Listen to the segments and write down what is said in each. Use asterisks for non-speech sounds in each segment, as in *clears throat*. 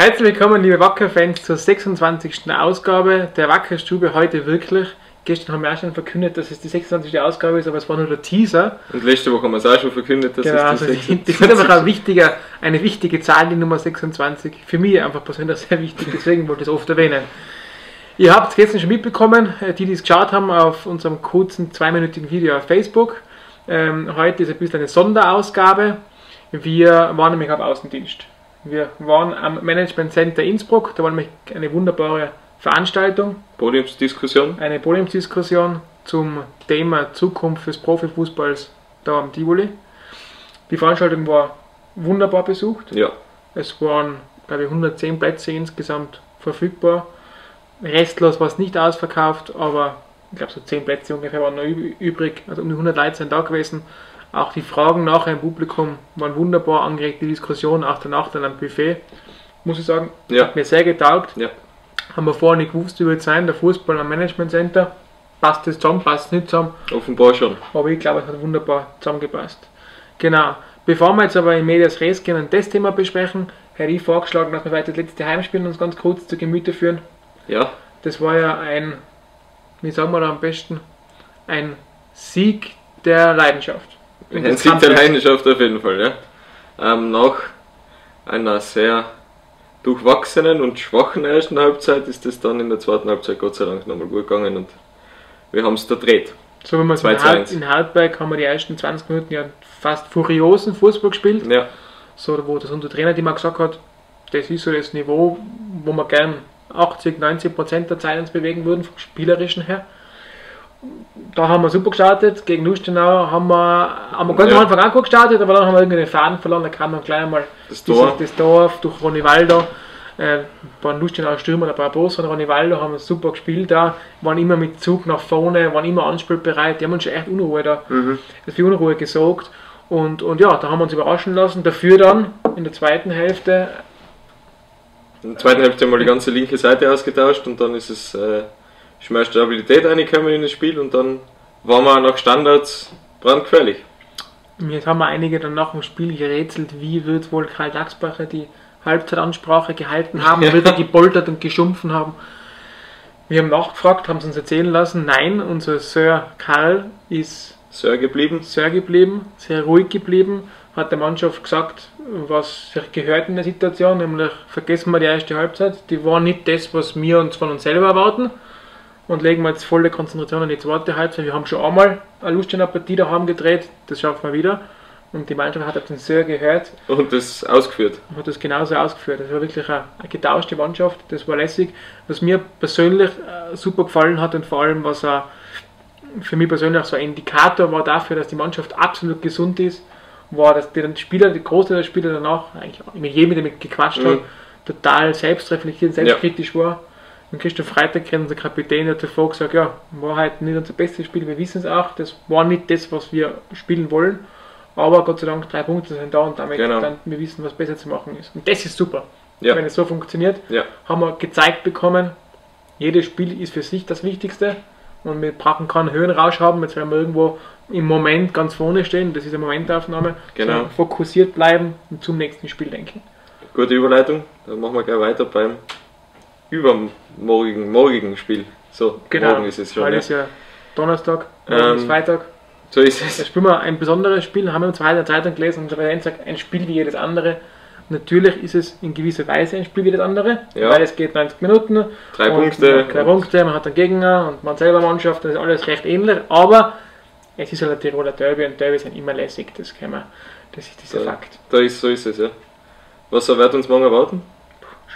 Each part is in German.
Herzlich willkommen, liebe Wacker-Fans, zur 26. Ausgabe der Wackerstube. Heute wirklich. Gestern haben wir auch schon verkündet, dass es die 26. Ausgabe ist, aber es war nur der Teaser. Und letzte Woche haben wir es auch schon verkündet, dass Genau, es also die die, 26. das ist einfach ein wichtiger, eine wichtige Zahl, die Nummer 26. Für mich einfach persönlich sehr wichtig, deswegen wollte ich es oft erwähnen. Ihr habt es gestern schon mitbekommen, äh, die, die es geschaut haben, auf unserem kurzen zweiminütigen Video auf Facebook. Ähm, heute ist ein bisschen eine Sonderausgabe. Wir waren nämlich auf Außendienst. Wir waren am Management Center Innsbruck, da war nämlich eine wunderbare Veranstaltung, Podiumsdiskussion. eine Podiumsdiskussion zum Thema Zukunft des Profifußballs da am Tivoli. Die Veranstaltung war wunderbar besucht. Ja, Es waren, glaube ich, 110 Plätze insgesamt verfügbar. Restlos war es nicht ausverkauft, aber ich glaube, so 10 Plätze ungefähr waren noch üb- übrig. Also um die 100 Leute sind da gewesen. Auch die Fragen nachher im Publikum waren wunderbar angeregt, die Diskussion, auch danach dann am Buffet. Muss ich sagen, Ja. hat mir sehr getaugt. Ja. Haben wir vorher nicht gewusst, wie wird es sein, der Fußball am Management Center. Passt es zusammen, passt es nicht zusammen. offenbar schon. Aber ich glaube, es hat wunderbar zusammengepasst. Genau. Bevor wir jetzt aber in Medias Res gehen und das Thema besprechen, hätte ich vorgeschlagen, dass wir weiter das letzte Heimspiel uns ganz kurz zu Gemüte führen. Ja, Das war ja ein, wie sagen wir da am besten, ein Sieg der Leidenschaft. Ein Sieg der Leidenschaft auf jeden Fall. Ja. Ähm, nach einer sehr durchwachsenen und schwachen ersten Halbzeit ist es dann in der zweiten Halbzeit Gott sei Dank nochmal gut gegangen und wir haben es da dreht. So wie man es 2 in, zu Hart, 1. in Hartberg haben wir die ersten 20 Minuten ja fast furiosen Fußball gespielt. Ja, So, wo das unser Trainer, die mal gesagt hat, das ist so das Niveau, wo wir gern 80, 90 Prozent der Zeit uns bewegen würden, vom Spielerischen her. Da haben wir super gestartet. Gegen Lustenau haben wir, haben wir ganz Ja. am Anfang auch gut gestartet, aber dann haben wir irgendwie den Faden verloren. Da kam dann gleich einmal das Tor. das Dorf durch Ronivaldo. Äh, waren Lustenau Stürmer, ein paar Boss von Ronivaldo haben super gespielt da, waren immer mit Zug nach vorne, waren immer anspielbereit. Die haben uns schon echt Unruhe da Mhm. für Unruhe gesorgt. Und, und ja, da haben wir uns überraschen lassen. Dafür dann in der zweiten Hälfte, In der zweiten Hälfte haben wir die ganze linke Seite ausgetauscht und dann ist es äh, ist mehr Stabilität reingekommen in das Spiel und dann waren wir nach Standards brandgefährlich. jetzt haben wir einige dann nach dem Spiel gerätselt, wie wird wohl Karl Dachsbacher die Halbzeitansprache gehalten haben, *laughs* Ja. wird er gepoltert und geschumpfen haben. Wir haben nachgefragt, haben es uns erzählen lassen. Nein, unser Sir Karl ist Sir geblieben. sehr geblieben, sehr ruhig geblieben, hat der Mannschaft gesagt, was sich gehört in der Situation, nämlich vergessen wir die erste Halbzeit, die war nicht das, was wir uns von uns selber erwarten und legen wir jetzt volle Konzentration an die zweite Halbzeit. Wir haben schon einmal eine lustige Partie daheim gedreht, das schaffen wir wieder und die Mannschaft hat auf den Sir gehört Und das ausgeführt. und hat das genauso ausgeführt. Das war wirklich eine, eine getauschte Mannschaft, das war lässig. Was mir persönlich äh, super gefallen hat und vor allem, was auch für mich persönlich so ein Indikator war dafür, dass die Mannschaft absolut gesund ist, war, dass die Spieler, die Großteil der Spieler danach, eigentlich mit jedem, der mit gequatscht hat, Mhm. total selbstreflektiert, selbstkritisch war. Und Christoph Freitag, unser Kapitän, hat zuvor gesagt, ja, war halt nicht unser bestes Spiel, wir wissen es auch, das war nicht das, was wir spielen wollen. Aber Gott sei Dank, drei Punkte sind da und damit Genau. dann wir wissen, was besser zu machen ist. Und das ist super. Ja. Wenn es so funktioniert, Ja. haben wir gezeigt bekommen, jedes Spiel ist für sich das Wichtigste und wir brauchen keinen Höhenrausch haben, jetzt werden wir irgendwo im Moment ganz vorne stehen, das ist eine Momentaufnahme, Genau. fokussiert bleiben und zum nächsten Spiel denken. Gute Überleitung. Dann machen wir gleich weiter beim übermorgigen morgigen Spiel. So, morgen ist es schon. Heute Ja. ist ja Donnerstag, morgen Ähm, ist Freitag. So ist Da es. spielen wir ein besonderes Spiel, haben wir uns heute in der Zeitung gelesen und der Präsident sagt, ein Spiel wie jedes andere. Natürlich ist es in gewisser Weise ein Spiel wie jedes andere, Ja. weil es geht 90 Minuten. Drei Punkte. Drei Punkte, man hat einen Gegner und man selber Mannschaft, das ist alles recht ähnlich, aber es ist halt ein Tiroler Derby und Derby sind immer lässig, das kann man, das ist dieser Ja. Fakt. Da ist, so ist es, ja. Was wird uns morgen erwarten?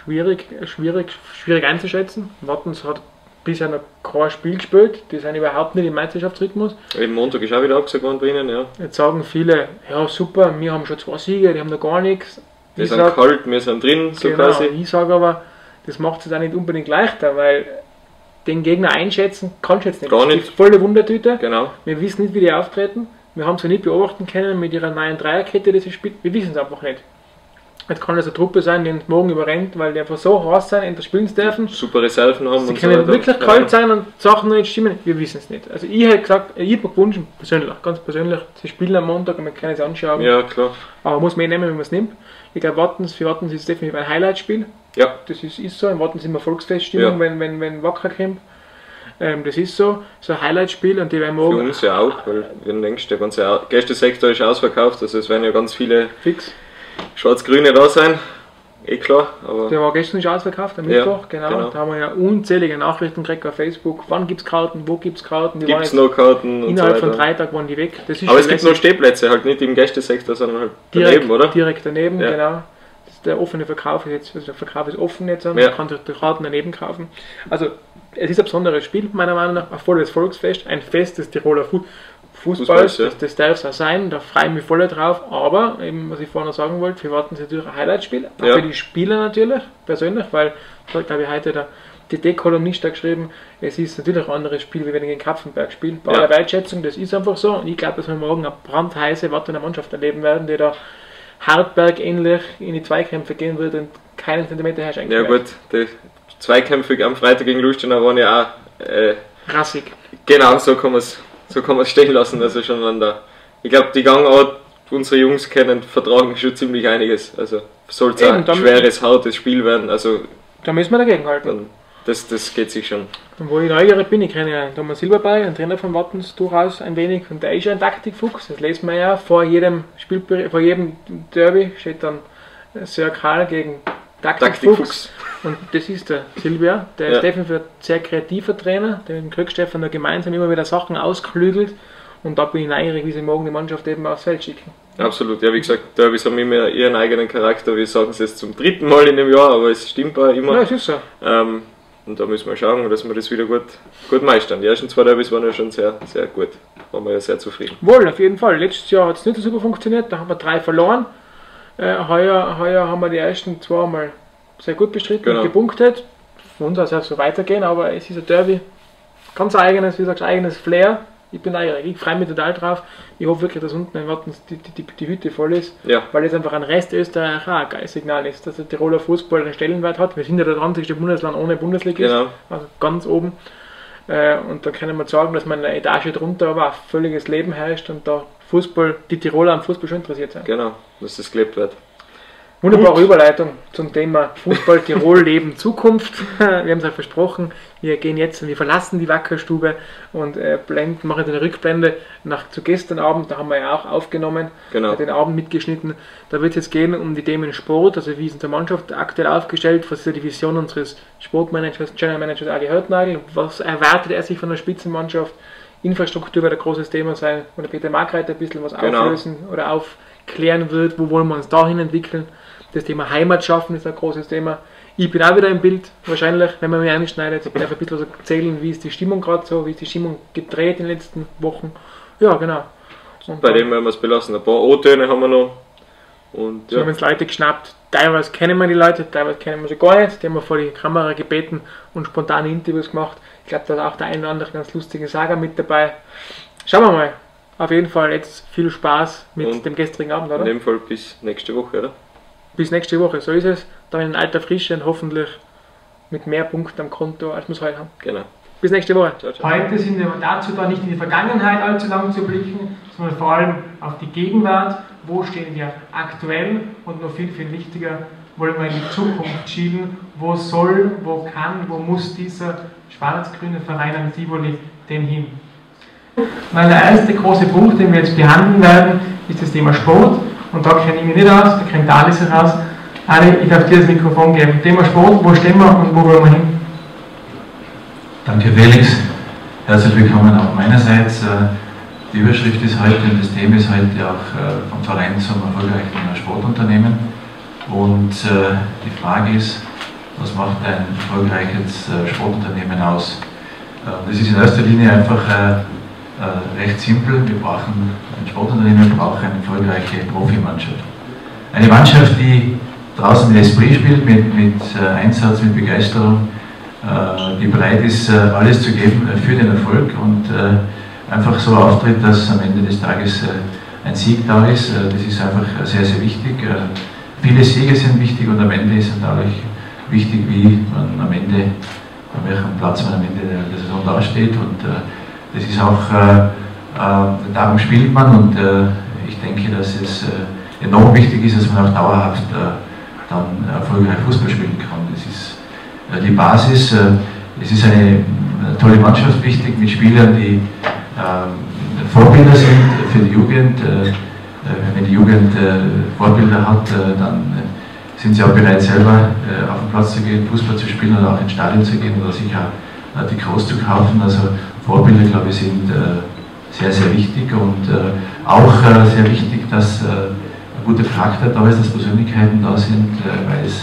Schwierig, schwierig, schwierig einzuschätzen. Wattens hat bisher noch kein Spiel gespielt, die sind überhaupt nicht im Meisterschaftsrhythmus. Eben Montag ist auch wieder abgesagt worden bei Ihnen, ja. Jetzt sagen viele, ja super, wir haben schon zwei Siege, die haben noch gar nichts. Wir Ich sind sag- kalt, wir sind drin, so genau, quasi. ich sage aber, das macht es auch nicht unbedingt leichter, weil den Gegner einschätzen kannst du jetzt nicht. Gar nicht. volle Wundertüte. Genau. Wir wissen nicht, wie die auftreten. Wir haben sie nicht beobachten können mit ihrer neuen Dreierkette, die sie spielt. Wir wissen es einfach nicht. Jetzt kann das eine Truppe sein, die uns morgen überrennt, weil die einfach so heiß sein, in der spielen dürfen. Super Reserven haben Sie und so können weiter. wirklich Ja. kalt sein und Sachen nicht stimmen. Wir wissen es nicht. Also ich hätte gesagt, ich mir gewünscht, persönlich, ganz persönlich, sie spielen am Montag und man kann es anschauen. Ja, klar. Aber muss man eh nehmen, wenn man es nimmt. Ich glaube, Wattens, für Wattens ist es definitiv ein Highlight-Spiel. Ja. Das ist, ist so. Im Warten sind wir Volksfeststimmung, Ja. wenn, wenn, wenn Wacker kommt. Ähm, das ist so. So ein Highlight-Spiel und die werden wir Für morgen uns ja auch, weil wie du denkst, der ganze Gästesektor ist ausverkauft, also es werden ja ganz viele fix. Schwarz-Grüne da sein. Eh klar, aber Der war gestern schon ausverkauft, am Ja, Mittwoch, genau. genau. Da haben wir ja unzählige Nachrichten gekriegt auf Facebook. Wann gibt es Karten, wo gibt es Karten? Die gibt waren es jetzt noch Karten und so innerhalb von drei Tagen waren die weg. Aber es gibt noch Stehplätze, halt nicht im Gästesektor, sondern halt direkt, daneben, oder? Direkt daneben, Ja. genau. Der offene Verkauf ist jetzt, also der Verkauf ist offen jetzt, man Ja. kann sich die Karten daneben kaufen. Also es ist ein besonderes Spiel, meiner Meinung nach, ein volles Volksfest, ein Fest des Tiroler Fu Fußballs, Fußballs, ja. das, das darf es auch sein, da freue ich mich voll drauf, aber eben, was ich vorhin noch sagen wollte, wir warten natürlich ein Highlight-Spiel, auch Ja. für die Spieler natürlich, persönlich, weil, glaube ich, heute der DD-Kolumnist da geschrieben, es ist natürlich ein anderes Spiel, wie wenn ich gegen Kapfenberg spiele. Bei Ja. aller Wertschätzung, das ist einfach so. Und ich glaube, dass wir morgen eine brandheiße Wartener Mannschaft erleben werden, die da Hartberg ähnlich in die Zweikämpfe gehen wird und keinen Zentimeter herschenken Ja gut, die Zweikämpfe am Freitag gegen Lustenau waren ja auch äh, Rassig. genau so kann man es so kann man's stehen lassen. Also schon an der ich glaube die Gangart unsere Jungs kennen, vertragen schon ziemlich einiges. Also soll es ein schweres, hartes Spiel werden. Also Da müssen wir dagegen halten. das, das geht sich schon. Und wo ich neugierig bin, ich kenne ja Thomas Silberball, den Trainer von Wattens, durchaus ein wenig. Und der ist ja ein Taktikfuchs, das lesen wir ja. Vor jedem Spielbericht, vor jedem Derby steht dann Sir Karl gegen Taktikfuchs. Taktikfuchs. Und das ist der Silvia. Der Ja. ist definitiv ein sehr kreativer Trainer, der mit dem Krückstefan da gemeinsam immer wieder Sachen ausklügelt. Und da bin ich neugierig, wie sie morgen die Mannschaft eben aufs Feld schicken. Absolut, ja wie gesagt, Derbys haben immer ihren eigenen Charakter. Wir sagen es jetzt zum dritten Mal in dem Jahr, aber es stimmt auch immer. Ja, es ist so. Ähm, und da müssen wir schauen, dass wir das wieder gut, gut meistern. Die ersten zwei Derbys waren ja schon sehr, sehr gut. Waren wir ja sehr zufrieden. Wohl, auf jeden Fall. Letztes Jahr hat es nicht so super funktioniert, da haben wir drei verloren. Äh, heuer, heuer haben wir die ersten zwei mal sehr gut bestritten Genau. und gepunktet. Von uns aus es so weitergehen, aber es ist ein Derby. Ganz eigenes, wie du sagst, eigenes Flair. Ich bin neugierig, ich freue mich total drauf. Ich hoffe wirklich, dass unten in Wattens die, die, die, die Hütte voll ist, Ja, weil jetzt einfach ein Rest Österreich auch ein geiles Signal ist, dass der Tiroler Fußball einen Stellenwert hat. Wir sind ja das einzige Bundesland ohne Bundesliga, genau. also ganz oben. Äh, und da können wir sagen, dass man in einer Etage drunter aber auch völliges Leben herrscht und da Fußball, die Tiroler am Fußball schon interessiert sind. Genau, dass das gelebt wird. Wunderbare Überleitung zum Thema Fußball Tirol Leben Zukunft. *laughs* Wir haben es ja versprochen, wir gehen jetzt, wir verlassen die Wackerstube und äh, machen eine Rückblende nach zu gestern Abend, da haben wir ja auch aufgenommen, Genau. den Abend mitgeschnitten. Da wird es jetzt gehen um die Themen Sport, also wie ist unsere Mannschaft aktuell aufgestellt, was ist die Vision unseres Sportmanagers, General Managers Adi Hörtnagel, was erwartet er sich von der Spitzenmannschaft, Infrastruktur wird ein großes Thema sein, wo der Peter Markreiter ein bisschen was Genau. auflösen oder aufklären wird, wo wollen wir uns dahin entwickeln. Das Thema Heimat schaffen ist ein großes Thema. Ich bin auch wieder im Bild, wahrscheinlich, wenn man mich einschneidet. Ich darf ein bisschen was erzählen, wie ist die Stimmung gerade so, wie ist die Stimmung gedreht in den letzten Wochen. Ja, genau. Und Bei dem werden wir es belassen. Ein paar O-Töne haben wir noch. Und Wir haben ja, uns Leute geschnappt. Teilweise kennen wir die Leute, teilweise kennen wir sie gar nicht. Die haben wir vor die Kamera gebeten und spontane Interviews gemacht. Ich glaube, da ist auch der eine oder andere ganz lustige Saga mit dabei. Schauen wir mal. Auf jeden Fall jetzt viel Spaß mit Und dem gestrigen Abend, in oder? dem Fall bis nächste Woche, oder? Bis nächste Woche, so ist es. Dann in alter Frische und hoffentlich mit mehr Punkten am Konto, als wir es heute haben. Genau. Bis nächste Woche. Ciao, ciao. Heute sind wir dazu da, nicht in die Vergangenheit allzu lang zu blicken, sondern vor allem auf die Gegenwart. Wo stehen wir aktuell und noch viel, viel wichtiger, wollen wir in die Zukunft schielen. Wo soll, wo kann, wo muss dieser schwarz-grüne Verein am Tivoli denn hin? Nein, der erste große Punkt, den wir jetzt behandeln werden, ist das Thema Sport. Und da kenne ich mich nicht aus, da kennt Alice heraus. Ali, ich darf dir das Mikrofon geben. Thema Sport, wo stehen wir und wo wollen wir hin? Danke Felix. Herzlich willkommen auch meinerseits. Äh, Die Überschrift ist heute und das Thema ist heute auch äh, vom Verein zum erfolgreichen Sportunternehmen. Und äh, die Frage ist, was macht ein erfolgreiches Sportunternehmen aus? Äh, Das ist in erster Linie einfach äh, recht simpel. Wir brauchen ein Sportunternehmen, braucht eine erfolgreiche Profimannschaft. Eine Mannschaft, die draußen Esprit spielt, mit, mit äh, Einsatz, mit Begeisterung, äh, die bereit ist, äh, alles zu geben äh, für den Erfolg und äh, einfach so auftritt, dass am Ende des Tages ein Sieg da ist. Das ist einfach sehr, sehr wichtig. Viele Siege sind wichtig und am Ende ist natürlich wichtig, wie man am Ende, an welchem Platz man am Ende der, Saison dasteht. Und das ist auch, äh, äh, darum spielt man und äh, ich denke, dass es enorm wichtig ist, dass man auch dauerhaft, dann erfolgreich Fußball spielen kann. Das ist die Basis. Es ist eine tolle Mannschaft wichtig mit Spielern, die Vorbilder sind für die Jugend. Wenn die Jugend Vorbilder hat, dann sind sie auch bereit, selber auf den Platz zu gehen, Fußball zu spielen oder auch ins Stadion zu gehen oder sich auch die Groß zu kaufen. Also Vorbilder, glaube ich, sind sehr, sehr wichtig und auch sehr wichtig, dass ein guter Charakter da ist, dass Persönlichkeiten da sind, weil es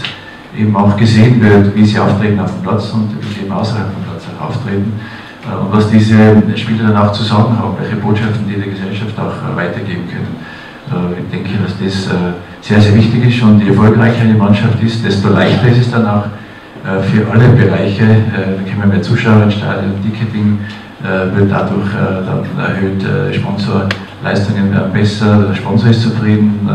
eben auch gesehen wird, wie sie auftreten auf dem Platz und wie sie eben außerhalb vom Platz auch auftreten äh, und was diese Spieler dann auch zu sagen haben, welche Botschaften die der Gesellschaft auch äh, weitergeben können. Äh, ich denke, dass das sehr, sehr wichtig ist und je erfolgreicher eine Mannschaft ist, desto leichter ist es dann auch für alle Bereiche, da kommen mehr Zuschauer Stadion, Ticketing wird dadurch dann erhöht, Sponsorleistungen werden besser, der Sponsor ist zufrieden,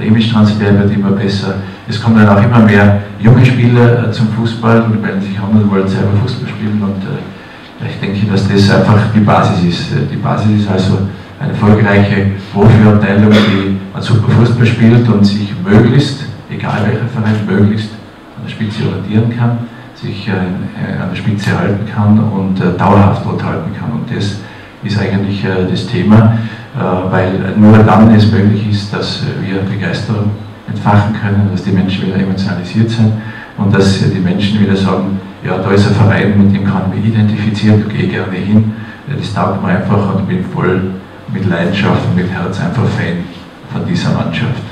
der Image-Transfer wird immer besser. Es kommen dann auch immer mehr junge Spieler äh, zum Fußball und melden sich an und wollen selber Fußball spielen und äh, ich denke, dass das einfach die Basis ist. Äh, die Basis ist also eine erfolgreiche Profiabteilung, die ein super Fußball spielt und sich möglichst, egal welcher Verein, möglichst an der Spitze orientieren kann, sich äh, an der Spitze halten kann und äh, dauerhaft dort halten kann. Und das ist eigentlich äh, das Thema. Äh, weil nur dann es möglich ist, dass wir Begeisterung entfachen können, dass die Menschen wieder emotionalisiert sind und dass die Menschen wieder sagen, ja, da ist ein Verein, mit dem kann ich mich identifizieren, da gehe ich gerne hin, das taugt mir einfach und bin voll mit Leidenschaft und mit Herz einfach Fan von dieser Mannschaft.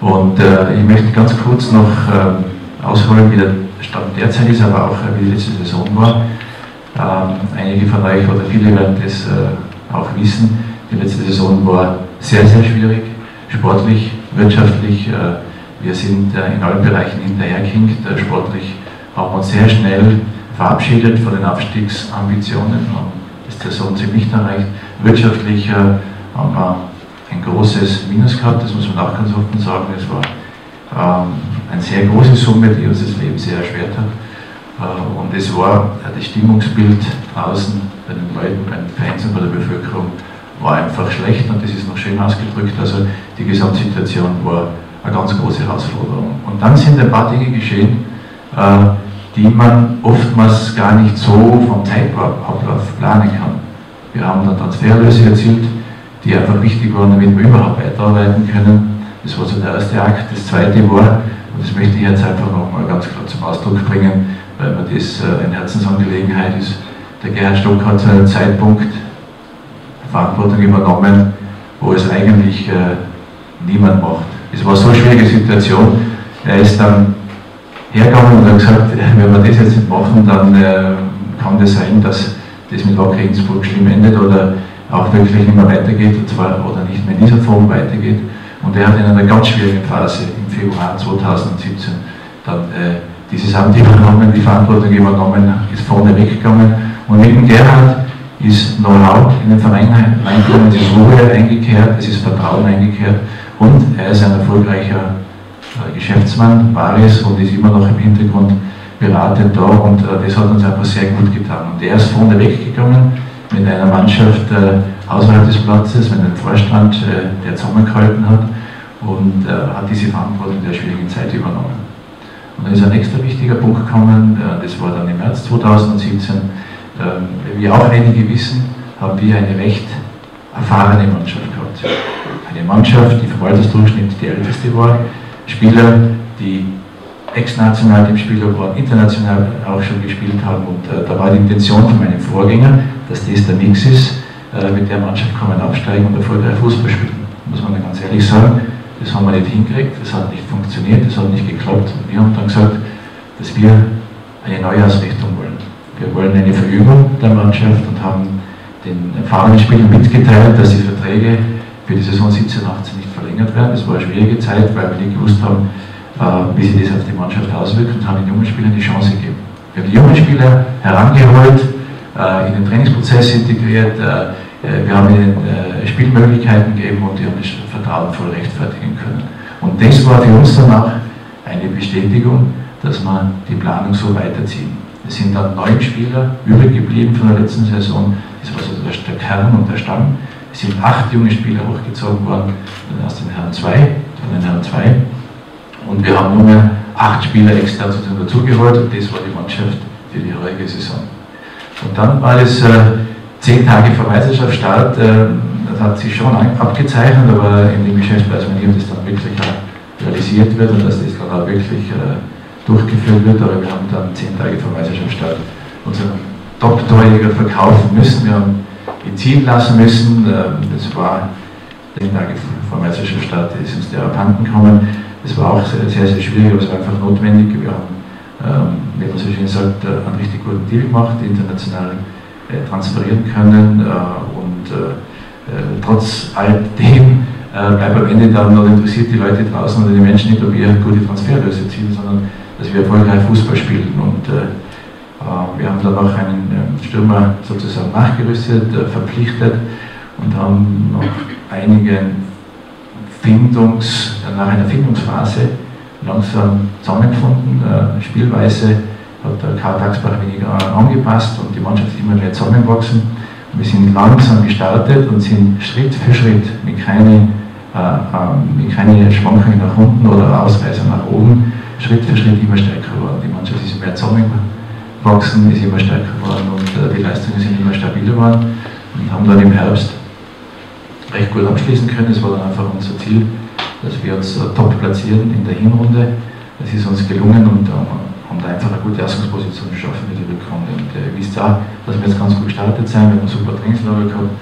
Und äh, ich möchte ganz kurz noch äh, ausholen, wie der Stand derzeit ist, aber auch äh, wie die letzte Saison war. Ähm, einige von euch oder viele werden das äh, auch wissen. Die letzte Saison war sehr, sehr schwierig, sportlich, wirtschaftlich. Äh, wir sind äh, in allen Bereichen hinterhergehinkt. Äh, sportlich haben wir uns sehr schnell verabschiedet von den Abstiegsambitionen und ist die Saison ziemlich erreicht. Wirtschaftlich haben wir ein großes Minus gehabt, das muss man auch ganz offen sagen. Es war ähm, eine sehr große Summe, die uns das Leben sehr erschwert hat. und es war das Stimmungsbild draußen bei den Leuten, bei den Fans und bei der Bevölkerung war einfach schlecht und das ist noch schön ausgedrückt. Also die Gesamtsituation war eine ganz große Herausforderung. Und dann sind ein paar Dinge geschehen, äh, die man oftmals gar nicht so vom Zeitablauf planen kann. Wir haben dann Transferlöse erzielt, die einfach wichtig waren, damit wir überhaupt weiterarbeiten können. Das war so der erste Akt. Das zweite war, das möchte ich jetzt einfach nochmal ganz klar zum Ausdruck bringen, weil mir das äh, eine Herzensangelegenheit ist. Der Gerhard Stock hat zu einem Zeitpunkt Verantwortung übernommen, wo es eigentlich äh, niemand macht. Es war so eine schwierige Situation. Er ist dann hergegangen und hat gesagt, *laughs* wenn wir das jetzt nicht machen, dann äh, kann das sein, dass das mit Wacker Innsbruck schlimm endet oder auch wirklich nicht mehr weitergeht, und zwar oder nicht mehr in dieser Form weitergeht. Und er hat in einer ganz schwierigen Phase Februar 2017 dann äh, dieses Amt übernommen, die Verantwortung übernommen, ist vorne weggegangen. Und dem Gerhard ist Know-how in den Verein reingekommen, es ist Ruhe eingekehrt, es ist Vertrauen eingekehrt und er ist ein erfolgreicher äh, Geschäftsmann, war es und ist immer noch im Hintergrund beratend da und äh, das hat uns einfach sehr gut getan. Und er ist vorne weggegangen mit einer Mannschaft äh, außerhalb des Platzes, mit einem Vorstand, äh, der zusammengehalten hat und äh, hat diese Verantwortung der schwierigen Zeit übernommen. Und dann ist ein nächster wichtiger Punkt gekommen, äh, das war dann im März 2017, ähm, wie auch einige wissen, haben wir eine recht erfahrene Mannschaft gehabt. Eine Mannschaft, die vom Altersdurchschnitt die älteste war, Spieler, die ex-national im Spieler waren, international auch schon gespielt haben und äh, da war die Intention von meinem Vorgänger, dass das der Mix ist, äh, mit der Mannschaft kann man aufsteigen und erfolgreich Fußball spielen. Muss man ganz ehrlich sagen, das haben wir nicht hingekriegt, das hat nicht funktioniert, das hat nicht geklappt und wir haben dann gesagt, dass wir eine Neuausrichtung wollen. Wir wollen eine Verübung der Mannschaft und haben den erfahrenen Spielern mitgeteilt, dass die Verträge für die Saison 17, 18 nicht verlängert werden. Das war eine schwierige Zeit, weil wir nicht gewusst haben, äh, wie sich das auf die Mannschaft auswirkt und haben den jungen Spielern die Chance gegeben. Wir haben die jungen Spieler herangeholt, äh, in den Trainingsprozess integriert, äh, wir haben ihnen Spielmöglichkeiten gegeben und die haben das Vertrauen voll rechtfertigen können. Und das war für uns dann auch eine Bestätigung, dass wir die Planung so weiterziehen. Es sind dann neun Spieler übrig geblieben von der letzten Saison. Das war so der Kern und der Stamm. Es sind acht junge Spieler hochgezogen worden aus den Herren 2, von den Herren 2. Und wir haben nur acht Spieler extra dazugeholt und das war die Mannschaft für die heutige Saison. Und dann war es äh, zehn Tage vor Meisterschaftsstart, äh, hat sich schon abgezeichnet, aber in dem Geschäft weiß man nie, ob das dann wirklich realisiert wird und dass das dann auch wirklich äh, durchgeführt wird. Aber wir haben dann zehn Tage vor Meisterschaftsstart unseren Top-Torjäger verkaufen müssen. Wir haben ihn ziehen lassen müssen. Ähm, das war zehn Tage vor Meisterschaftsstart, ist uns der abhanden gekommen. Das war auch sehr, sehr, sehr schwierig, aber es war einfach notwendig. Wir haben, ähm, wie man so schön sagt, äh, einen richtig guten Deal gemacht, international äh, transferieren können und trotz all dem äh, bleibt am Ende dann noch interessiert die Leute draußen oder die Menschen nicht, ob wir gute Transferlöse ziehen, sondern dass wir erfolgreich Fußball spielen. Und äh, wir haben dann auch einen ähm, Stürmer sozusagen nachgerüstet, verpflichtet und haben noch einige Findungs, nach einer Findungsphase langsam zusammengefunden. Spielweise hat der Karl Taxbach weniger angepasst und die Mannschaft ist immer mehr zusammengewachsen. Wir sind langsam gestartet und sind Schritt für Schritt mit keinen, äh, äh, mit keinen Schwankungen nach unten oder Ausreißer nach oben, Schritt für Schritt immer stärker geworden. Die Mannschaft ist mehr zusammengewachsen, ist immer stärker geworden und äh, die Leistungen sind immer stabiler geworden und haben dann im Herbst recht gut abschließen können. Das war dann einfach unser Ziel, dass wir uns äh, top platzieren in der Hinrunde. Das ist uns gelungen und äh, und einfach eine gute Ausgangsposition schaffen für die Rückrunde. Und äh, ihr wisst auch, dass wir jetzt ganz gut gestartet sind, wir haben ein super Trainingslager gehabt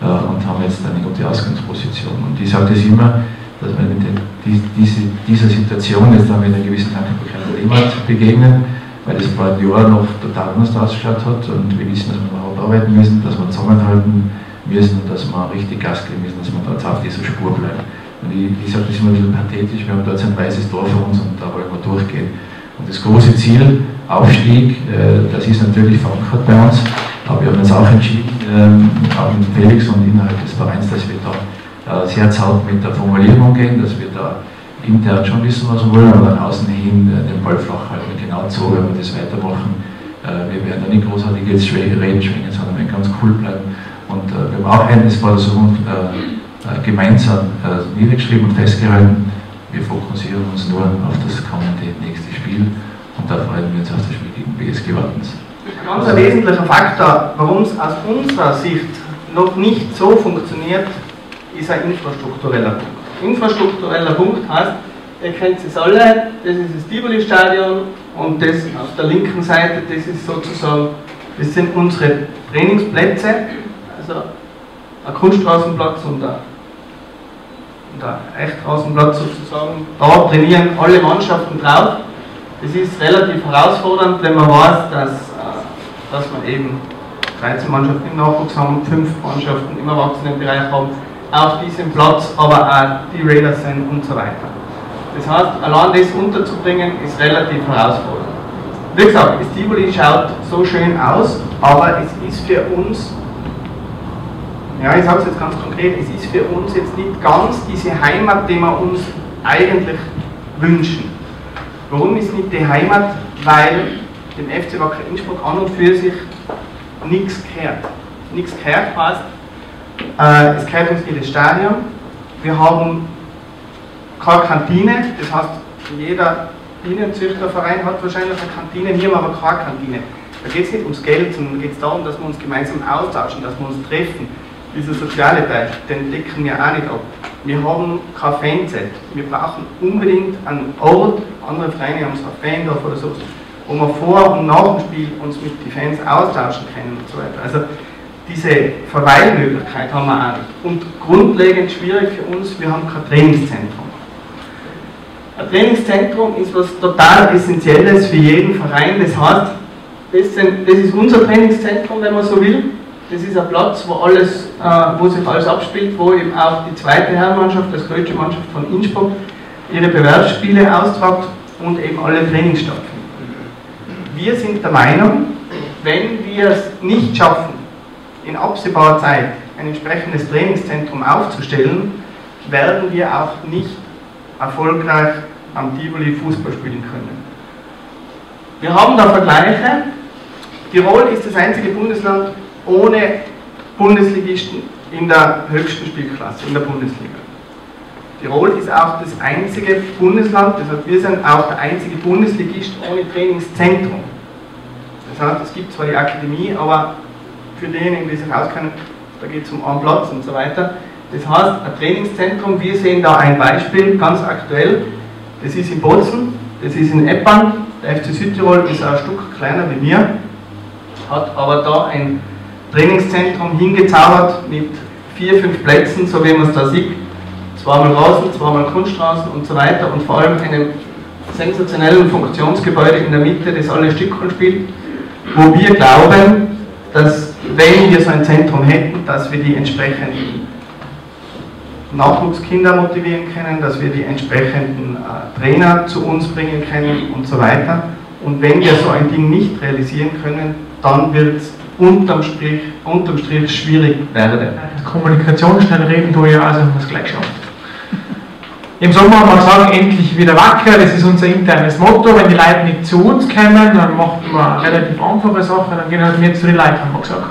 äh, und haben jetzt eine gute Ausgangsposition. Und ich sage das immer, dass wir mit den, die, diese, dieser Situation jetzt dann mit einer gewissen Dankbarkeit begegnen, weil das vor einem Jahr noch total anders ausgeschaut hat und wir wissen, dass wir überhaupt arbeiten müssen, dass wir zusammenhalten müssen und dass wir richtig Gas geben müssen, dass wir da auf dieser Spur bleiben. Und ich, ich sage das immer ein bisschen pathetisch, wir haben jetzt ein weißes Tor vor uns und da wollen wir durchgehen. Und das große Ziel, Aufstieg, äh, das ist natürlich verankert bei uns, aber wir haben uns auch entschieden, ähm, auch mit Felix und innerhalb des Vereins, dass wir da äh, sehr zart mit der Formulierung gehen, dass wir da intern schon wissen, was wir wollen, aber nach außen hin äh, den Ball flach halten. Genau so werden wir das weitermachen. Wir werden da nicht großartig jetzt reden schwingen, sondern wir ganz cool bleiben. Und wir haben auch eines vor der Zukunft gemeinsam niedergeschrieben und festgehalten, wir fokussieren uns nur auf das kommende nächste Spiel und da freuen wir uns auf das Spiel gegen BSG Wattens. Ganz ein wesentlicher Faktor, warum es aus unserer Sicht noch nicht so funktioniert, ist ein infrastruktureller Punkt. Infrastruktureller Punkt heißt, ihr kennt es alle, das ist das Tivoli-Stadion und das auf der linken Seite, das ist sozusagen, das sind unsere Trainingsplätze, also ein Kunststraßenplatz und ein der Echtaußenplatz sozusagen, da trainieren alle Mannschaften drauf. Das ist relativ herausfordernd, wenn man weiß, dass, äh, dass wir eben 13 Mannschaften im Nachwuchs haben, 5 Mannschaften im Erwachsenenbereich haben, auf diesem Platz aber auch die Raiders sind und so weiter. Das heißt, allein das unterzubringen ist relativ herausfordernd. Wie gesagt, das Tivoli schaut so schön aus, aber es ist für uns ja, ich sage es jetzt ganz konkret, es ist für uns jetzt nicht ganz diese Heimat, die wir uns eigentlich wünschen. Warum ist nicht die Heimat? Weil dem FC Wacker Innsbruck an und für sich nichts gehört. Nichts gehört heißt, äh, es gehört uns jedes Stadion. Wir haben keine Kantine, das heißt, jeder Bienenzüchterverein hat wahrscheinlich eine Kantine, hier haben wir aber keine Kantine. Da geht es nicht ums Geld, sondern geht es darum, dass wir uns gemeinsam austauschen, dass wir uns treffen dieser soziale Teil, den decken wir auch nicht ab. Wir haben kein Fanset. Wir brauchen unbedingt einen Ort, andere Vereine haben es ein Fandorf oder so, wo wir vor und nach dem Spiel uns mit den Fans austauschen können und so weiter. Also diese Verweilmöglichkeit haben wir auch nicht. Und grundlegend schwierig für uns, wir haben kein Trainingszentrum. Ein Trainingszentrum ist was total Essentielles für jeden Verein. Das heißt, das ist unser Trainingszentrum, wenn man so will. Das ist ein Platz, wo, alles, äh, wo sich alles abspielt, wo eben auch die zweite Herrenmannschaft, das größte Mannschaft von Innsbruck, ihre Bewerbsspiele austragt und eben alle Trainings stattfinden. Wir sind der Meinung, wenn wir es nicht schaffen, in absehbarer Zeit ein entsprechendes Trainingszentrum aufzustellen, werden wir auch nicht erfolgreich am Tivoli Fußball spielen können. Wir haben da Vergleiche. Tirol ist das einzige Bundesland, ohne Bundesligisten in der höchsten Spielklasse, in der Bundesliga. Tirol ist auch das einzige Bundesland, heißt, wir sind auch der einzige Bundesligist ohne Trainingszentrum. Das heißt, es gibt zwar die Akademie, aber für diejenigen, die sich auskennen, da geht es um einen Platz und so weiter. Das heißt, ein Trainingszentrum, wir sehen da ein Beispiel, ganz aktuell, das ist in Bozen, das ist in Eppern, der FC Südtirol ist ein Stück kleiner wie mir, hat aber da ein Trainingszentrum hingezaubert mit vier, fünf Plätzen, so wie man es da sieht, zweimal Rasen, zweimal Kunststraßen und so weiter. Und vor allem einem sensationellen Funktionsgebäude in der Mitte, das alle Stückchen spielt, wo wir glauben, dass wenn wir so ein Zentrum hätten, dass wir die entsprechenden Nachwuchskinder motivieren können, dass wir die entsprechenden äh, Trainer zu uns bringen können und so weiter. Und wenn wir so ein Ding nicht realisieren können, dann wird es unterm Strich, unterm Strich schwierig werden. Kommunikation schnell reden, du ja, also haben wir es gleich geschafft. *laughs* Im Sommer haben wir gesagt, endlich wieder wacker, das ist unser internes Motto. Wenn die Leute nicht zu uns kommen, dann machen wir eine relativ einfache Sache, dann gehen halt wir zu den Leuten, haben wir gesagt.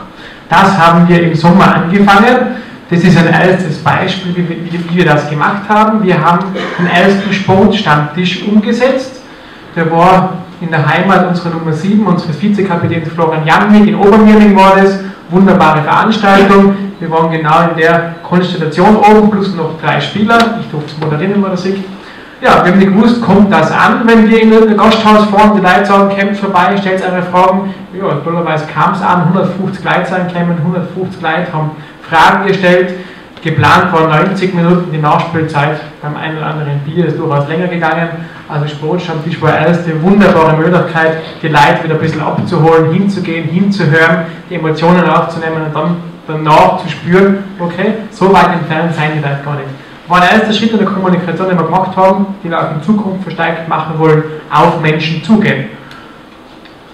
Das haben wir im Sommer angefangen. Das ist ein erstes Beispiel, wie, wie, wie wir das gemacht haben. Wir haben den ersten Sportstammtisch umgesetzt. Der war in der Heimat unserer Nummer 7, unseres Vizekapitäns Florian Janwig, in Obermirling war das. Wunderbare Veranstaltung. Wir waren genau in der Konstellation oben, plus noch drei Spieler. Ich durfte es moderieren, wenn man sieht. Ja, wir haben nicht gewusst, kommt das an, wenn wir in ein Gasthaus fahren, die Leute sagen, kämpft vorbei, stellt eure Fragen. Ja, blöderweise kam es an, 150 Leute sein kämen, 150 Leute haben Fragen gestellt. Geplant waren 90 Minuten die Nachspielzeit beim einen oder anderen Bier, ist durchaus länger gegangen. Also Sportstammtisch war erste wunderbare Möglichkeit, die Leute wieder ein bisschen abzuholen, hinzugehen, hinzuhören, die Emotionen aufzunehmen und dann danach zu spüren, okay, so weit entfernt seien die Leute gar nicht. War ein erster Schritt in der Kommunikation, den wir gemacht haben, die wir auch in Zukunft verstärkt machen wollen, auf Menschen zugehen.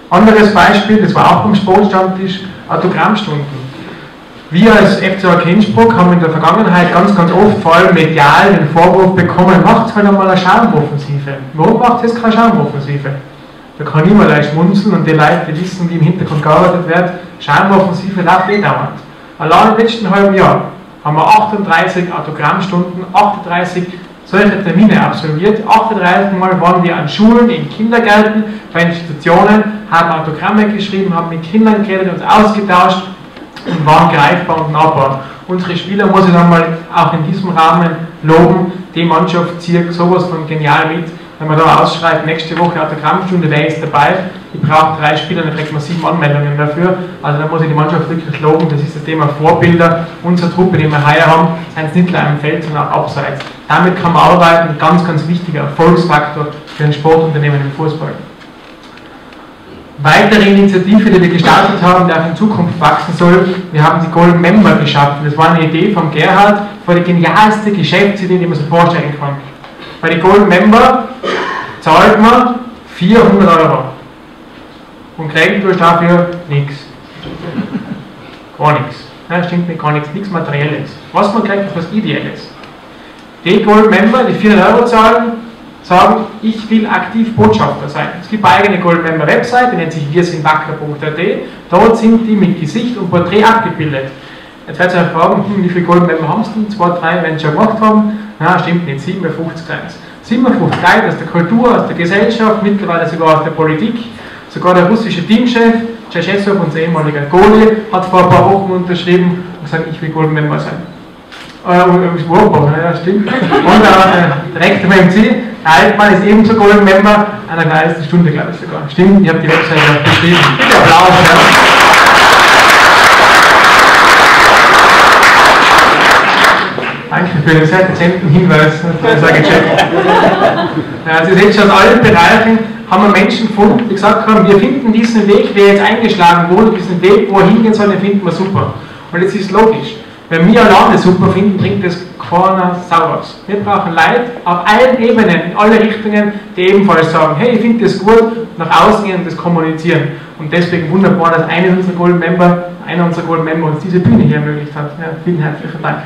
Anderes Beispiel, das war auch beim Sportstammtisch, Autogrammstunden. Wir als FCA Innsbruck haben in der Vergangenheit ganz, ganz oft, vor allem medial, den Vorwurf bekommen, macht halt einmal eine Schaumoffensive. Warum macht es keine Schaumoffensive? Da kann niemand leicht schmunzeln und die Leute, die wissen, wie im Hintergrund gearbeitet wird, Schaumoffensive läuft eh dauernd. Allein im letzten halben Jahr haben wir 38 Autogrammstunden, 38 solche Termine absolviert. 38 Mal waren wir an Schulen, in Kindergärten, bei Institutionen, haben Autogramme geschrieben, haben mit Kindern geredet, uns ausgetauscht und waren greifbar und nahbar. Unsere Spieler muss ich nochmal auch in diesem Rahmen loben. Die Mannschaft zieht sowas von genial mit. Wenn man da ausschreibt, nächste Woche Autogrammstunde, wer ist dabei? Ich brauche drei Spieler, dann kriegt man sieben Anmeldungen dafür. Also da muss ich die Mannschaft wirklich loben. Das ist das Thema Vorbilder. Unsere Truppe, die wir heuer haben, sind nicht nur im Feld, sondern auch abseits. Damit kann man arbeiten. Ganz, ganz wichtiger Erfolgsfaktor für ein Sportunternehmen im Fußball weitere Initiative, die wir gestartet haben, die auch in Zukunft wachsen soll. Wir haben die Golden Member geschaffen. Das war eine Idee von Gerhard, war die genialste Geschäftsidee, die man sich vorstellen kann. Bei den Golden Member zahlt man 400 Euro. Und kriegen tust dafür nichts. Gar nichts. Ja, stimmt nicht, gar nichts, nichts Materielles. Was man kriegt, ist was Ideelles. Die Golden Member, die 400 Euro zahlen, sagen, ich will aktiv Botschafter sein. Es gibt eine eigene Gold Member Website, die nennt sich wirsinwacker.at. Dort sind die mit Gesicht und Porträt abgebildet. Jetzt werdet ihr euch fragen, hm, wie viele Gold Member haben Sie denn? Zwei, drei, wenn Sie schon gemacht haben. Na, stimmt nicht, 57 Leute. 57 Leute aus der Kultur, aus der Gesellschaft, mittlerweile sogar aus der Politik. Sogar der russische Teamchef, Tschechessow, unser ehemaliger Goli, hat vor ein paar Wochen unterschrieben und gesagt, ich will Gold Member sein. Äh, wow, ja, stimmt. Und äh, direkt beim Ziel, Altmann ist ebenso Golden Member, einer der Stunde, glaube ich sogar. Stimmt, ich habe die Webseite beschrieben. Bitte Applaus. Ja. Danke für den sehr dezenten Hinweis, das sage ich ja, Sie sehen schon, in allen Bereichen haben wir Menschen gefunden, die gesagt haben, wir finden diesen Weg, der jetzt eingeschlagen wurde, diesen Weg, wo er hingehen soll, den finden wir super. Und jetzt ist logisch. Wenn wir alleine super finden, bringt das keiner Sau was. Wir brauchen Leute auf allen Ebenen, in alle Richtungen, die ebenfalls sagen, hey, ich finde das gut, nach außen gehen und das kommunizieren. Und deswegen wunderbar, dass einer unserer Golden Member, einer unserer Golden Member uns diese Bühne hier ermöglicht hat. Ja, vielen herzlichen Dank.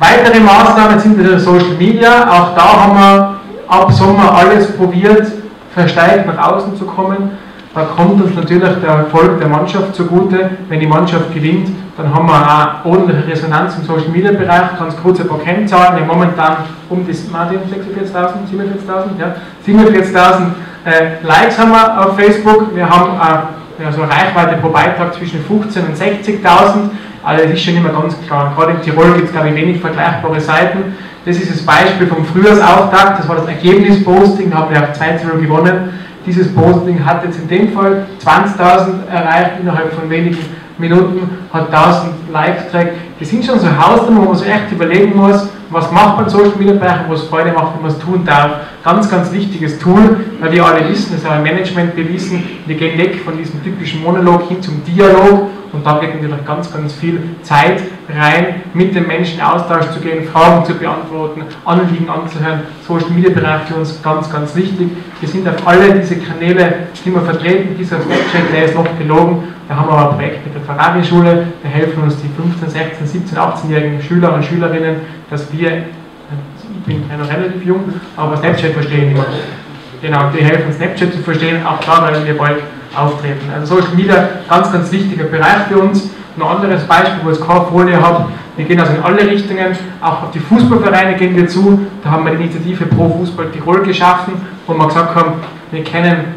Weitere Maßnahmen sind wieder Social Media. Auch da haben wir ab Sommer alles probiert, verstärkt nach außen zu kommen. Da kommt uns natürlich der Erfolg der Mannschaft zugute. Wenn die Mannschaft gewinnt, dann haben wir auch ordentliche Resonanz im Social Media Bereich. Ganz kurz ein paar Kennzahlen. Haben momentan um die Martin 46.000, 47.000, ja, 47.000 äh, Likes haben wir auf Facebook. Wir haben also Reichweite pro Beitrag zwischen 15.000 und 60.000. Also das ist schon immer ganz klar. Gerade in Tirol gibt es, glaube ich, wenig vergleichbare Seiten. Das ist das Beispiel vom Frühjahrsauftakt, das war das Ergebnisposting, da haben wir auch 2 0 gewonnen. Dieses Posting hat jetzt in dem Fall 20.000 erreicht innerhalb von wenigen Minuten, hat 1000 Likes gekriegt. Das sind schon so Hausnummern, wo man sich echt überlegen muss, was macht man Social Media Bereich und was Freude macht, wenn man es tun darf. Ganz, ganz wichtiges Tool, weil wir alle wissen, das ist auch im Management bewiesen, wir gehen weg von diesem typischen Monolog hin zum Dialog und da geht natürlich ganz, ganz viel Zeit rein, mit den Menschen in Austausch zu gehen, Fragen zu beantworten, Anliegen anzuhören. Social Media Bereich für uns ganz, ganz wichtig. Wir sind auf alle diese Kanäle immer vertreten. Dieser Snapchat, der ist noch gelogen. Da haben wir aber ein Projekt mit der Ferrari-Schule. Da helfen uns die 15, 16, 17, 18-jährigen Schüler und Schülerinnen, dass wir, ich bin noch relativ jung, aber Snapchat verstehen immer. Genau, die helfen Snapchat zu verstehen, auch da werden wir bald auftreten. Also Social Media, ganz, ganz wichtiger Bereich für uns. Ein anderes Beispiel, wo ich keine Folie habe, wir gehen also in alle Richtungen, auch auf die Fußballvereine gehen wir zu. Da haben wir die Initiative Pro Fußball Tirol geschaffen, wo wir gesagt haben, wir kennen,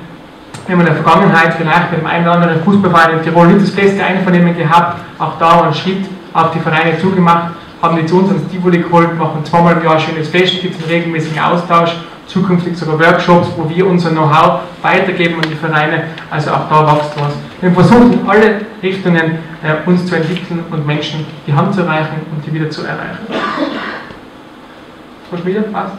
haben in der Vergangenheit vielleicht mit dem einen oder anderen Fußballverein in Tirol nicht das beste Einvernehmen gehabt, auch da einen Schritt auf die Vereine zugemacht, haben die zu uns ans Tivoli geholt, machen zweimal im Jahr schönes Fest, gibt es einen regelmäßigen Austausch zukünftig sogar Workshops, wo wir unser Know-how weitergeben an die Vereine. Also auch da wächst was. Wir versuchen in alle Richtungen äh, uns zu entwickeln und Menschen die Hand zu reichen und die wieder zu erreichen. Du wieder? Passt?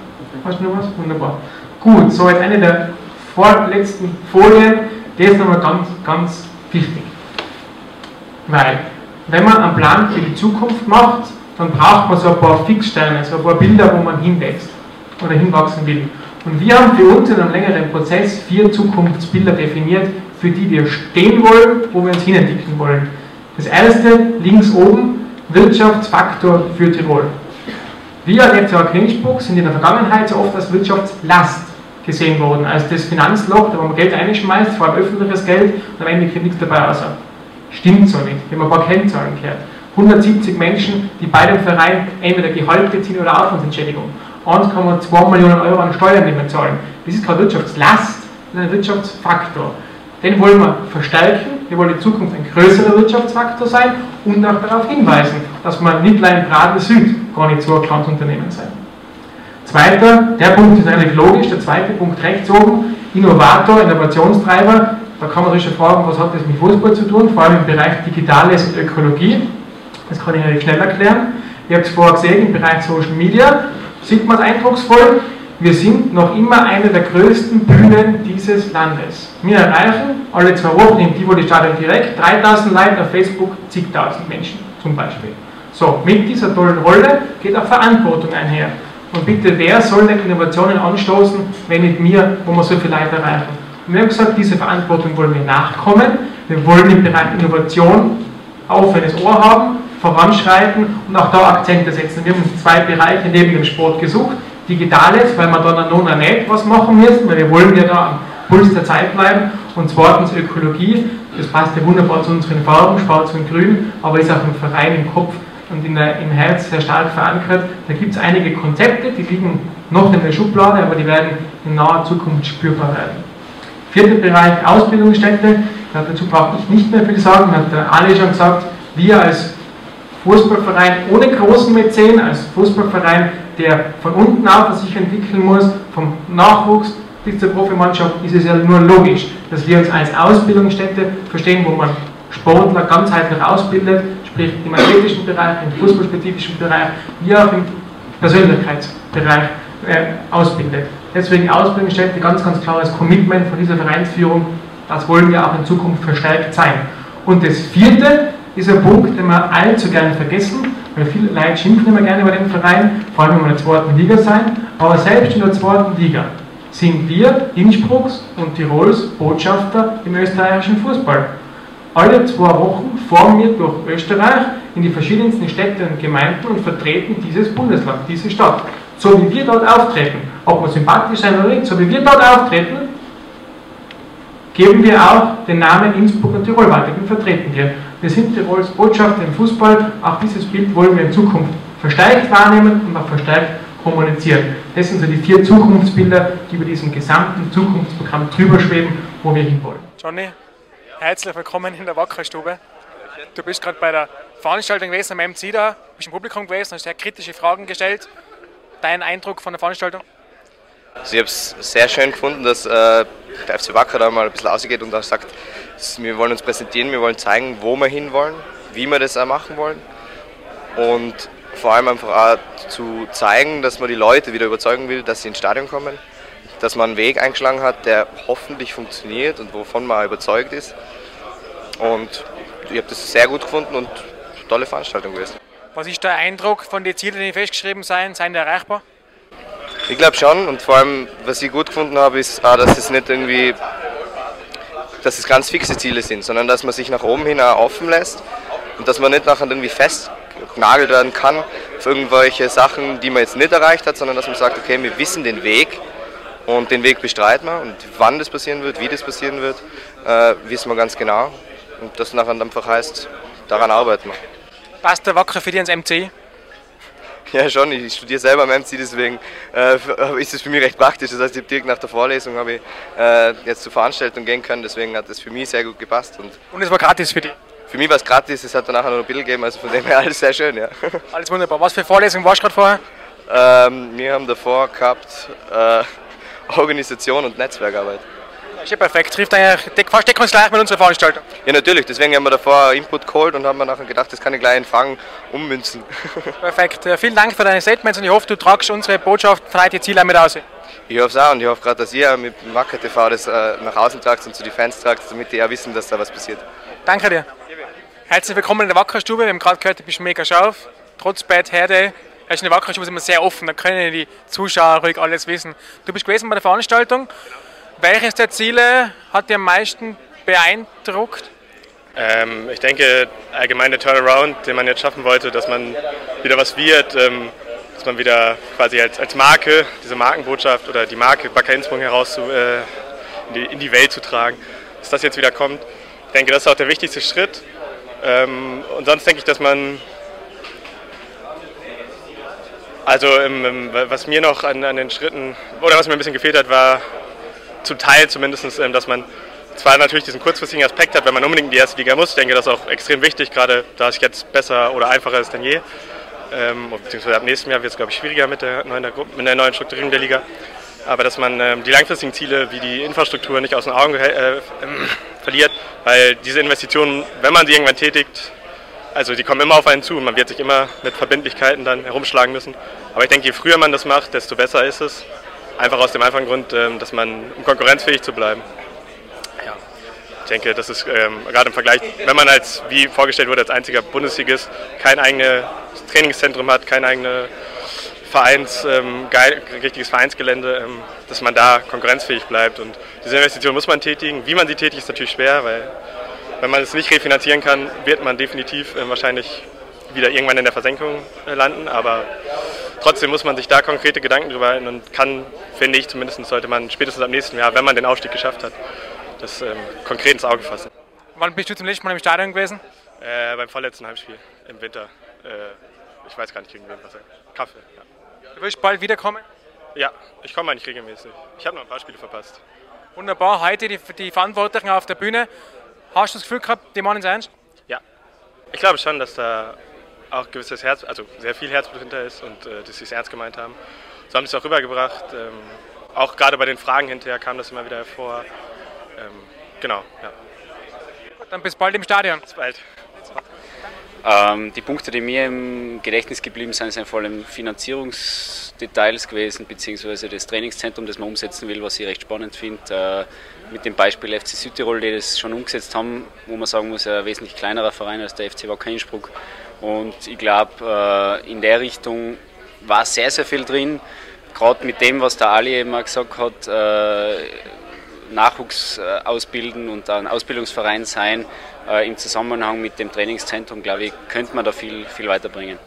Hast du noch was? Wunderbar. Gut, so jetzt eine der vorletzten Folien. Die ist nochmal ganz, ganz wichtig. Weil, wenn man einen Plan für die Zukunft macht, dann braucht man so ein paar Fixsteine, so ein paar Bilder, wo man hinwächst oder hinwachsen will. Und wir haben für uns in einem längeren Prozess vier Zukunftsbilder definiert, für die wir stehen wollen, wo wir uns hinentwickeln wollen. Das erste, links oben, Wirtschaftsfaktor für Tirol. Wir als Netzwerk Innsbruck sind in der Vergangenheit so oft als Wirtschaftslast gesehen worden, als das Finanzloch, da wo man Geld einschmeißt, vor allem öffentliches Geld, und am Ende kommt nichts dabei raus. Stimmt so nicht. Wir haben ein paar Kennzahlen gehört. 170 Menschen, die bei dem Verein entweder Gehalt beziehen oder Aufwandsentschädigung. 1,2 Millionen Euro an Steuern nicht mehr zahlen. Das ist keine Wirtschaftslast, ist ein Wirtschaftsfaktor. Den wollen wir verstärken, wir wollen in Zukunft ein größerer Wirtschaftsfaktor sein und auch darauf hinweisen, dass man nicht allein Bradl Süd gar nicht so ein kleines Unternehmen sein. Zweiter, der Punkt ist eigentlich logisch, der zweite Punkt rechts oben, Innovator, Innovationstreiber, da kann man sich schon fragen, was hat das mit Fußball zu tun, vor allem im Bereich Digitales und Ökologie. Das kann ich euch schnell erklären. Ihr habt es vorher gesehen, im Bereich Social Media sieht man eindrucksvoll. Wir sind noch immer eine der größten Bühnen dieses Landes. Wir erreichen alle zwei Wochen im Tivoli Stadion direkt 3000 Leute auf Facebook, zigtausend Menschen zum Beispiel. So, mit dieser tollen Rolle geht auch Verantwortung einher. Und bitte, wer soll denn Innovationen anstoßen, wenn nicht mir, wo wir so viele Leute erreichen? Und wir haben gesagt, diese Verantwortung wollen wir nachkommen. Wir wollen im Bereich Innovation offenes Ohr haben voranschreiten und auch da Akzente setzen. Wir haben uns zwei Bereiche neben dem Sport gesucht. Digitales, weil wir da noch nicht was machen müssen, weil wir wollen ja da am Puls der Zeit bleiben. Und zweitens Ökologie, das passt ja wunderbar zu unseren Farben, schwarz und grün, aber ist auch im Verein, im Kopf und der, im Herz sehr stark verankert. Da gibt es einige Konzepte, die liegen noch in der Schublade, aber die werden in naher Zukunft spürbar werden. Vierter Bereich Ausbildungsstätte, dazu brauche ich nicht mehr viel sagen, hat der Ali schon gesagt, wir als Fußballverein ohne großen Mäzen, als Fußballverein, der von unten auf sich entwickeln muss, vom Nachwuchs bis zur Profimannschaft, ist es ja nur logisch, dass wir uns als Ausbildungsstätte verstehen, wo man Sportler ganzheitlich ausbildet, sprich im athletischen Bereich, im fußballspezifischen Bereich, wie auch im Persönlichkeitsbereich äh, ausbildet. Deswegen Ausbildungsstätte, ganz, ganz klares Commitment von dieser Vereinsführung, das wollen wir auch in Zukunft verstärkt sein. Und das vierte, ist ein Punkt, den wir allzu gerne vergessen, weil viele Leute schimpfen immer gerne über den Verein, vor allem wenn wir in der zweiten Liga sein, aber selbst in der zweiten Liga sind wir Innsbrucks und Tirols Botschafter im österreichischen Fußball. Alle zwei Wochen fahren wir durch Österreich in die verschiedensten Städte und Gemeinden und vertreten dieses Bundesland, diese Stadt. So wie wir dort auftreten, ob wir sympathisch sein oder nicht, so wie wir dort auftreten, geben wir auch den Namen Innsbruck und Tirol weiter. Wir vertreten hier. Wir sind Tirols Botschafter im Fußball. Auch dieses Bild wollen wir in Zukunft verstärkt wahrnehmen und auch verstärkt kommunizieren. Das sind so die vier Zukunftsbilder, die über diesem gesamten Zukunftsprogramm drüber schweben, wo wir hinwollen. Johnny, herzlich willkommen in der Wackerstube. Du bist gerade bei der Veranstaltung gewesen am MC da, bist im Publikum gewesen, hast sehr kritische Fragen gestellt. Dein Eindruck von der Veranstaltung? Also ich habe es sehr schön gefunden, dass äh, der FC Wacker da mal ein bisschen ausgeht und auch sagt, wir wollen uns präsentieren, wir wollen zeigen, wo wir hinwollen, wie wir das auch machen wollen. Und vor allem einfach auch zu zeigen, dass man die Leute wieder überzeugen will, dass sie ins Stadion kommen, dass man einen Weg eingeschlagen hat, der hoffentlich funktioniert und wovon man überzeugt ist. Und ich habe das sehr gut gefunden und tolle Veranstaltung gewesen. Was ist der Eindruck von den Zielen, die festgeschrieben sind? Seien die erreichbar? Ich glaube schon und vor allem, was ich gut gefunden habe, ist auch, dass es nicht irgendwie, dass es ganz fixe Ziele sind, sondern dass man sich nach oben hin auch offen lässt und dass man nicht nachher irgendwie festgenagelt werden kann für irgendwelche Sachen, die man jetzt nicht erreicht hat, sondern dass man sagt, okay, wir wissen den Weg und den Weg bestreiten wir und wann das passieren wird, wie das passieren wird, äh, wissen wir ganz genau und das nachher einfach heißt, daran arbeiten wir. Passt der Wacker für dich ins MC? Ja, schon. Ich studiere selber am MC, deswegen äh, *laughs* ist es für mich recht praktisch. Das heißt, ich habe direkt nach der Vorlesung habe ich äh, jetzt zur Veranstaltung gehen können, deswegen hat das für mich sehr gut gepasst. Und, und es war gratis für dich? Für mich war es gratis, es hat danach noch ein Bild gegeben, also von dem her *laughs* alles sehr schön, ja. Alles wunderbar. Was für Vorlesung warst du gerade vorher? Ähm, wir haben davor gehabt äh, *laughs* Organisation und Netzwerkarbeit. Ist ja perfekt, trifft eigentlich, fast decken uns gleich mit unserer Veranstaltung. Ja, natürlich, deswegen haben wir davor Input geholt und haben wir nachher gedacht, das kann ich gleich empfangen, ummünzen. *laughs* Perfekt, vielen Dank für deine Statements und ich hoffe, du tragst unsere Botschaft frei die Ziele mit aus. Ich hoffe es auch und ich hoffe gerade, dass ihr mit Wacker TV das äh, nach außen tragt und zu den Fans tragt, damit die auch wissen, dass da was passiert. Danke dir. Herzlich willkommen in der Wackerstube. Wir haben gerade gehört, du bist mega scharf. Trotz Bad Hair Day. Er ist in der Wackerstube immer sehr offen, da können die Zuschauer ruhig alles wissen. Du bist gewesen bei der Veranstaltung. Welches der Ziele hat dir am meisten beeindruckt? Ähm, ich denke, allgemein der Turnaround, den man jetzt schaffen wollte, dass man wieder was wird, ähm, dass man wieder quasi als, als Marke, diese Markenbotschaft oder die Marke Wacker Innsbruck heraus zu, äh, in, die, in, die, Welt zu tragen, dass das jetzt wieder kommt. Ich denke, das ist auch der wichtigste Schritt. Ähm, und sonst denke ich, dass man also was mir noch an, an, den Schritten, oder was mir ein bisschen gefehlt hat, war zum Teil zumindest, ähm, dass man zwar natürlich diesen kurzfristigen Aspekt hat, wenn man unbedingt in die erste Liga muss. Ich denke, das ist auch extrem wichtig, gerade da es jetzt besser oder einfacher ist denn je. Ähm, beziehungsweise ab nächstem Jahr wird es, glaube ich, schwieriger mit der neuen, mit der neuen Strukturierung der Liga. Aber dass man ähm, die langfristigen Ziele wie die Infrastruktur nicht aus den Augen äh, äh, *clears throat* verliert, weil diese Investitionen, wenn man sie irgendwann tätigt, also die kommen immer auf einen zu und man wird sich immer mit Verbindlichkeiten dann herumschlagen müssen. Aber ich denke, je früher man das macht, desto besser ist es. Einfach aus dem einfachen Grund, ähm, dass man, um konkurrenzfähig zu bleiben. Ja. Ich denke, das ist ähm, gerade im Vergleich, wenn man als, wie vorgestellt wurde, als einziger Bundesligist kein eigenes Trainingszentrum hat, kein eigenes Vereins, ähm, geil, richtiges Vereinsgelände, ähm, dass man da konkurrenzfähig bleibt. Und diese Investition muss man tätigen. Wie man sie tätigt, ist natürlich schwer, weil wenn man es nicht refinanzieren kann, wird man definitiv äh, wahrscheinlich wieder irgendwann in der Versenkung äh, landen. Aber trotzdem muss man sich da konkrete Gedanken drüber halten und kann, finde ich zumindest, sollte man spätestens am nächsten Jahr, wenn man den Aufstieg geschafft hat, das ähm, konkret ins Auge fassen. Wann bist du zum letzten Mal im Stadion gewesen? Äh, beim vorletzten Heimspiel im Winter. Äh, ich weiß gar nicht, gegen wen was. Kaffee. Ja. Du wirst bald wiederkommen? Ja, ich komme eigentlich regelmäßig. Ich habe noch ein paar Spiele verpasst. Wunderbar, heute die, die Verantwortlichen auf der Bühne. Hast du das Gefühl gehabt, die meinen es ernst? Ja, ich glaube schon, dass da auch gewisses Herz, also sehr viel Herzblut hinter ist und äh, dass sie es ernst gemeint haben. So haben sie es auch rübergebracht. Ähm, auch gerade bei den Fragen hinterher kam das immer wieder hervor. Ähm, genau, ja. Gut, dann bis bald im Stadion. Bis bald. Ähm, die Punkte, die mir im Gedächtnis geblieben sind, sind vor allem Finanzierungsdetails gewesen, beziehungsweise das Trainingszentrum, das man umsetzen will, was ich recht spannend finde. Äh, mit dem Beispiel FC Südtirol, die das schon umgesetzt haben, wo man sagen muss, ein wesentlich kleinerer Verein als der FC Wacker Innsbruck. Und ich glaube, äh, in der Richtung war sehr, sehr viel drin. Gerade mit dem, was der Ali eben auch gesagt hat, äh, Nachwuchs ausbilden und ein Ausbildungsverein sein, im Zusammenhang mit dem Trainingszentrum, glaube ich, könnte man da viel, viel weiterbringen.